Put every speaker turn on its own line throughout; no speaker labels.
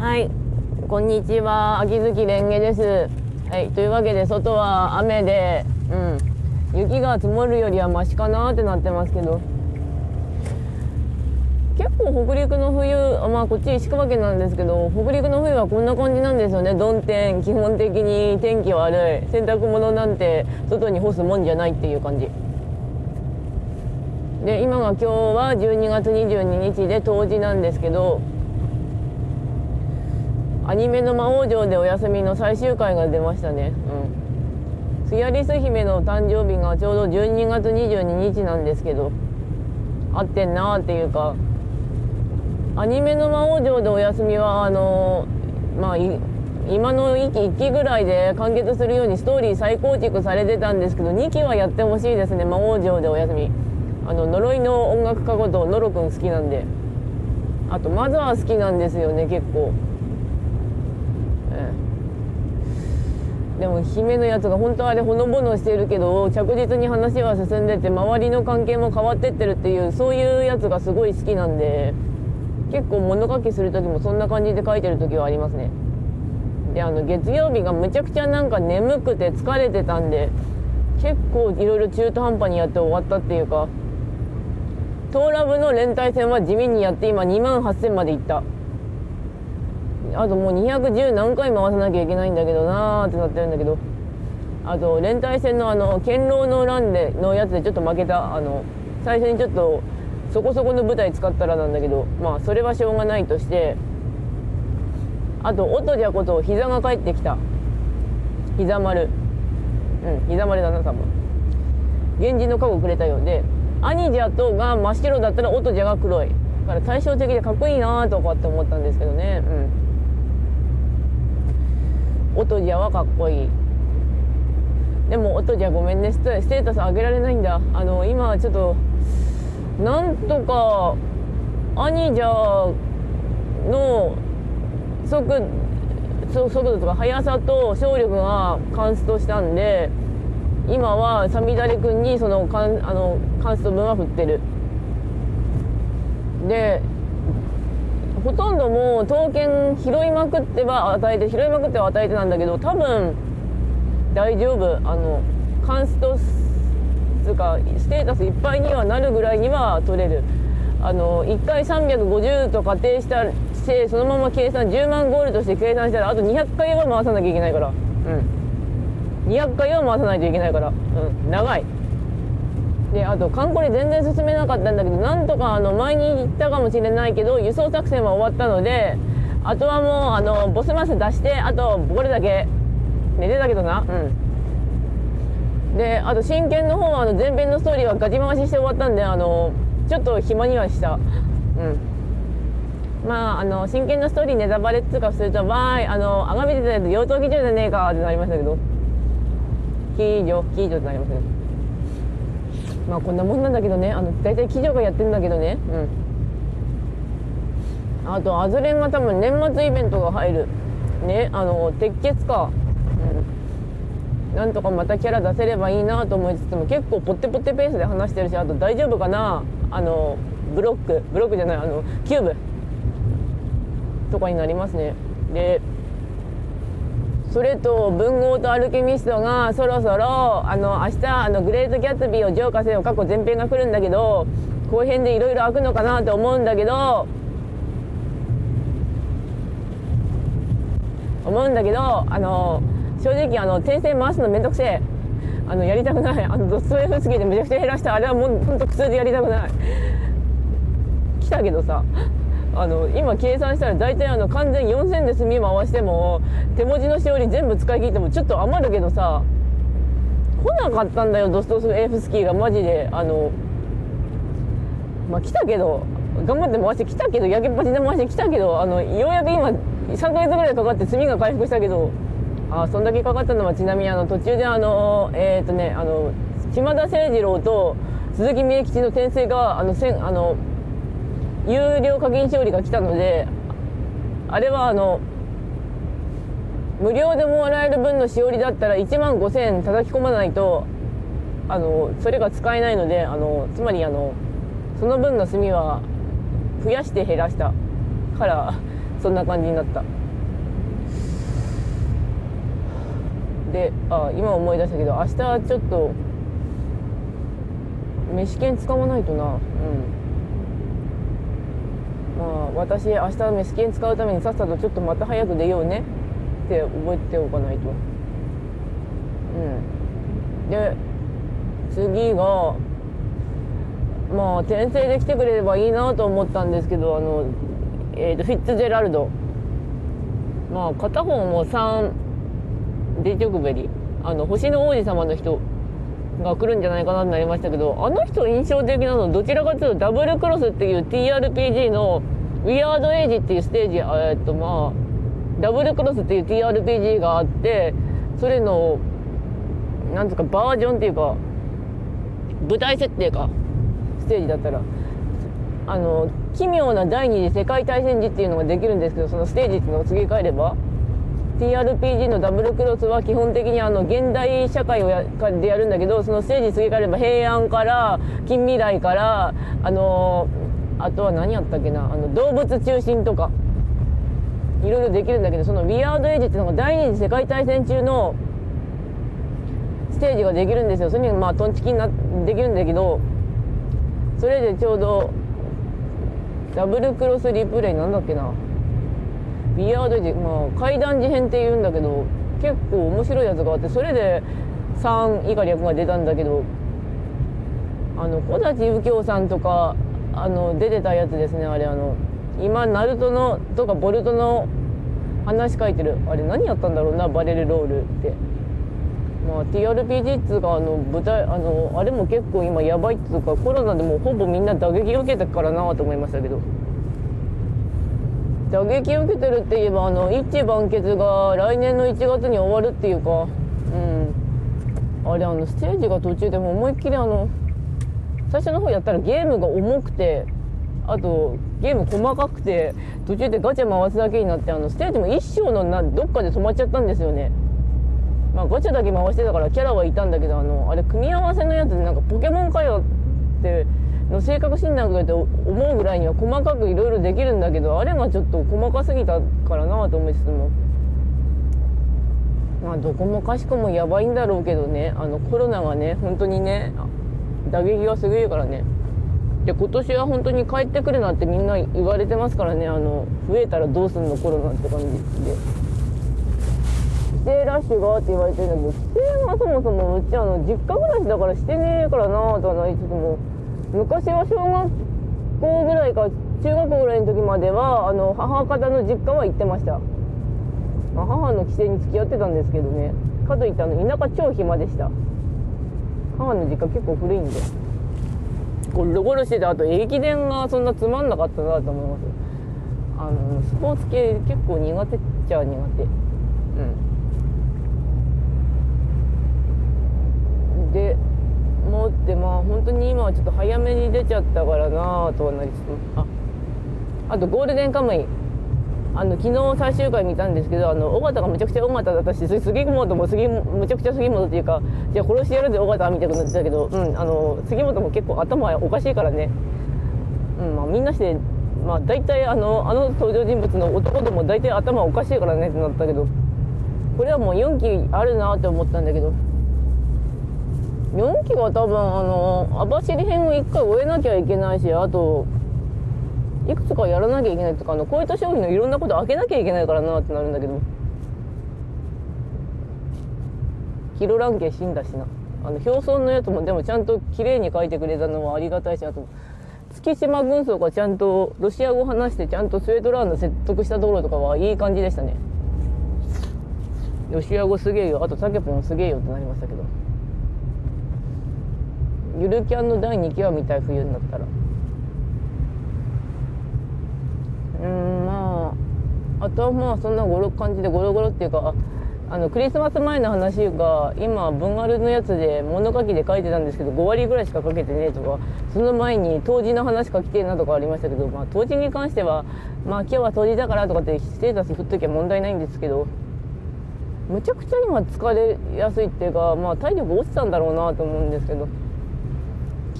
はい、こんにちは、秋月蓮華です。はい、というわけで外は雨で、うん、雪が積もるよりはマシかなってなってますけど。結構北陸の冬、あまあこっち石川県なんですけど、北陸の冬はこんな感じなんですよね。曇天、基本的に天気悪い、洗濯物なんて外に干すもんじゃないっていう感じ。で今が今日は12月22日で冬至なんですけどアニメの魔王城でお休みの最終回が出ましたね。うん。スヤリス姫の誕生日がちょうど12月22日なんですけど合ってんなーっていうかアニメの魔王城でお休みはあのまあ今の1期1期ぐらいで完結するようにストーリー再構築されてたんですけど2期はやってほしいですね魔王城でお休み。あの呪いの音楽家ことノロくん好きなんで。あとマザー好きなんですよね結構、ええ、でも姫のやつが本当あれほのぼのしてるけど着実に話は進んでて周りの関係も変わってってるっていうそういうやつがすごい好きなんで結構物書きする時もそんな感じで書いてる時はありますね。であの月曜日がむちゃくちゃなんか眠くて疲れてたんで結構いろいろ中途半端にやって終わったっていうかトーラブの連帯戦は地味にやって今2万8000までいった。あともう210何回回さなきゃいけないんだけどなーってなってるんだけど。あと連帯戦のあの堅牢の乱でのやつでちょっと負けたあの最初にちょっとそこそこの舞台使ったらなんだけどまあそれはしょうがないとしてあと音じゃこと膝が帰ってきた。膝丸。うん膝丸だな多分。源氏の加護くれたようで兄者とが真っ白だったら音じゃが黒い。だから対照的でかっこいいなとかって思ったんですけどね。うん。音じゃはかっこいい。でも音じゃごめんね。ステータス上げられないんだ。あの今ちょっとなんとか兄者の速速度とか速さと勝力がカンストしたんで今はサミダレ君にそのカンあのカンスト分は振ってる。でほとんどもう刀剣拾いまくっては与えて拾いまくっては与えてなんだけど多分大丈夫。あのカンストつかステータスいっぱいにはなるぐらいには取れる。あの1回350と仮定したしてそのまま計算10万ゴールドして計算したらあと200回は回さなきゃいけないから。うん。200回は回さないといけないから。うん。長い。であとカンコレ全然進めなかったんだけどなんとかあの前に言ったかもしれないけど輸送作戦は終わったのであとはもうあのボスマス出してあとこれだけ寝てたけどな。うん。であと真剣の方はあの前編のストーリーはガチ回しして終わったんであのちょっと暇にはした。うん。まああの真剣のストーリーネタバレっつうかすると「わーいあのあがめてたやつ妖刀騎乗じゃねえか」ってなりましたけど「騎乗騎乗」ってなりましたけどまあこんなもんなんだけどね。あの大体騎乗がやってるんだけどね。うん。あとアズレンが多分年末イベントが入る。ねあの鉄血か。うん。なんとかまたキャラ出せればいいなと思いつつも結構ポッテポッテペースで話してるしあと大丈夫かな。あのブロック。ブロックじゃないあのキューブ。とかになりますね。でそれと文豪とアルケミストがそろそろあの明日あのグレート・ギャツビーを浄化せよ過去前編が来るんだけど後編でいろいろ開くのかなって思うんだけど思うんだけどあの正直あの転生回すのめんどくせえ。あのやりたくない。あのドストエフスキーでめちゃくちゃ減らした。あれはもうほんと苦痛でやりたくない。来たけどさ。あの今計算したら大体あの完全4000で墨回しても手文字のしおり全部使い切ってもちょっと余るけどさ来なかったんだよドストスエフスキーがマジで。あのまあ来たけど頑張って回して来たけど焼けっぱちで回して来たけどあのようやく今3ヶ月ぐらいかかって墨が回復したけどあそんだけかかったのはちなみにあの途中であのえっ、ー、とねあの島田誠二郎と鈴木美恵吉の転生があのせんあの有料課金勝利が来たのであれはあの無料でもらえる分のしおりだったら1万5000円叩き込まないとあのそれが使えないのであのつまりあのその分の炭は増やして減らしたからそんな感じになった。であ今思い出したけど明日ちょっと飯券使わないとな。うん。まあ私明日飯券使うためにさっさとちょっとまた早く出ようね。って覚えておかないと。うん。で次がまあ転生で来てくれればいいなと思ったんですけどあの、えーと、フィッツジェラルド。まあ片方も3デジョグベリあの星の王子様の人。が来るんじゃないかなとなりましたけどあの人印象的なのどちらかというとダブルクロスっていう TRPG のウィアードエイジっていうステージえっとまあダブルクロスっていう TRPG があってそれのなんつうかバージョンっていうか舞台設定かステージだったら。あの奇妙な第二次世界大戦時っていうのができるんですけどそのステージっていうのを次変えれば TRPG のダブルクロスは基本的にあの現代社会をやでやるんだけどそのステージ次変えれば平安から近未来からあのあとは何やったっけなあの動物中心とかいろいろできるんだけどそのウィアードエイジっていうのが第二次世界大戦中のステージができるんですよ。それにまあトンチキになできるんだけどそれでちょうどダブルクロスリプレイなんだっけな。ビアードエイジまあ階段事変って言うんだけど結構面白いやつがあってそれで3以下略が出たんだけどあの小立右京さんとかあの出てたやつですねあれあの今ナルトのとかボルトの話書いてるあれ何やったんだろうなバレルロールって。まあ TRPG っつうかあの舞台あのあれも結構今やばいっつうかコロナでもほぼみんな打撃受けたからなと思いましたけど。打撃を受けてるって言えばあの一番決が来年の1月に終わるっていうか。うん。あれあのステージが途中でも思いっきりあの最初の方やったらゲームが重くてあとゲーム細かくて途中でガチャ回すだけになってあのステージも一章のなどっかで止まっちゃったんですよね。まあガチャだけ回してたからキャラはいたんだけどあのあれ組み合わせのやつでなんかポケモンかよっての性格診断とかって思うぐらいには細かくいろいろできるんだけどあれがちょっと細かすぎたからなと思いつつもまあどこもかしこもやばいんだろうけどね。あのコロナがね本当にね打撃がすごいからね。で今年は本当に帰ってくるなってみんな言われてますからね。あの増えたらどうすんのコロナって感じで。帰省ラッシュがって言われてるんだけど帰省がそもそもうちあの実家暮らしだからしてねえからなとはなりつつも昔は小学校ぐらいか中学校ぐらいの時まではあの母方の実家は行ってました、まあ、母の帰省に付き合ってたんですけどね。かといってあの田舎超暇でした。母の実家結構古いんで。ゴロゴロしててあと駅伝がそんなつまんなかったなと思います。あのスポーツ系結構苦手っちゃ苦手。うん。でもってまあ本当に今はちょっと早めに出ちゃったからなとはなりつつ。あ。あとゴールデンカムイ。あの昨日最終回見たんですけどあの尾形がむちゃくちゃ尾形だったし杉本も杉むちゃくちゃ杉本っていうかじゃあ殺してやるで尾形みたいなこと言ってたけど、うん、あの杉本も結構頭おかしいからね、うんまあ、みんなしてまあ大体あのあの登場人物の男でも大体頭おかしいからねってなったけどこれはもう4期あるなって思ったんだけど4期は多分あの網走編を1回終えなきゃいけないしあといくつかやらなきゃいけないとかあのこういった商品のいろんなこと開けなきゃいけないからなってなるんだけど。ヒロランケ死んだしなあの表層のやつもでもちゃんと綺麗に書いてくれたのはありがたいしあと月島軍曹がちゃんとロシア語話してちゃんとスウェートランド説得したところとかはいい感じでしたね。ロシア語すげえよ。あとタケポンすげえよってなりましたけど。ゆるキャンの第2期は見たい冬になったら。うんまああとはまあそんなゴロ感じでゴロゴロっていうかあのクリスマス前の話が今文ルのやつで物書きで書いてたんですけど5割ぐらいしか書けてねえとかその前に当時の話書きてえなとかありましたけど、まあ、当時に関してはまあ今日は当時だからとかってステータス振っときゃ問題ないんですけどむちゃくちゃ今疲れやすいっていうか、まあ、体力落ちたんだろうなと思うんですけど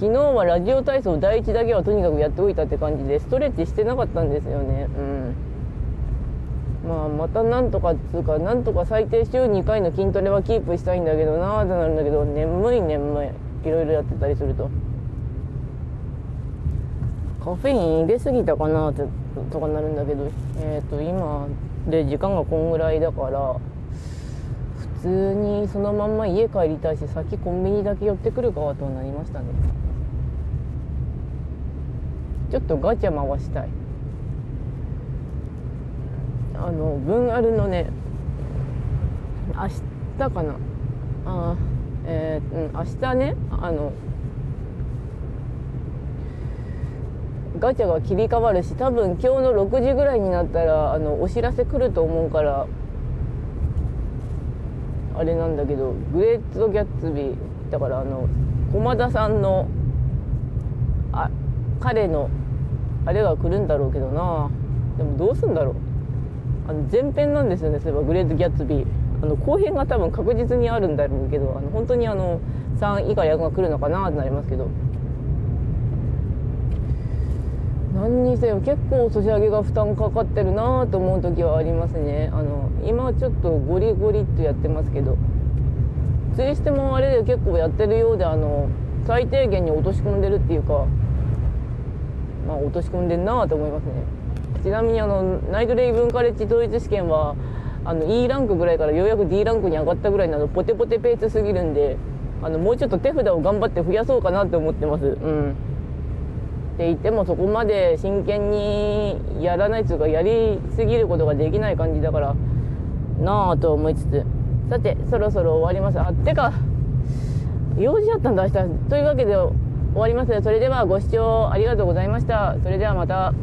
昨日はラジオ体操第1だけはとにかくやっておいたって感じでストレッチしてなかったんですよね。うん。まあまたなんとかっつうかなんとか最低週2回の筋トレはキープしたいんだけどなーってなるんだけど眠い眠い。いろいろやってたりすると。カフェイン入れすぎたかなってとかなるんだけど。えっ、ー、と今で時間がこんぐらいだから普通にそのまんま家帰りたいし先コンビニだけ寄ってくるかとなりましたね。ちょっとガチャ回したい。あの分あるのね明日かな？あえー、うん明日ねあのガチャが切り替わるし多分今日の6時ぐらいになったらあのお知らせ来ると思うからあれなんだけどグレート・ギャッツビー。だからあの駒田さんのあ彼のあれが来るんだろうけどな。でもどうすんだろう。あの前編なんですよね。そういえばグレート・ギャッツビーあの後編が多分確実にあるんだろうけどあの本当にあの3以下役が来るのかなってなりますけど。何にせよ結構ソシャゲが負担かかってるなと思う時はありますね。あの今ちょっとゴリゴリっとやってますけど。釣りしてもあれで結構やってるようであの最低限に落とし込んでるっていうかまあ落とし込んでんなと思いますね。ちなみにあのナイトレイブンカレッジ統一試験はあの E ランクぐらいからようやく D ランクに上がったぐらいなのポテポテペースすぎるんであのもうちょっと手札を頑張って増やそうかなって思ってます。うん。って言ってもそこまで真剣にやらないというかやりすぎることができない感じだからなあと思いつつ。さてそろそろ終わります。あってか用事だったんだ明日。というわけで終わりますそれではご視聴ありがとうございました。それではまた。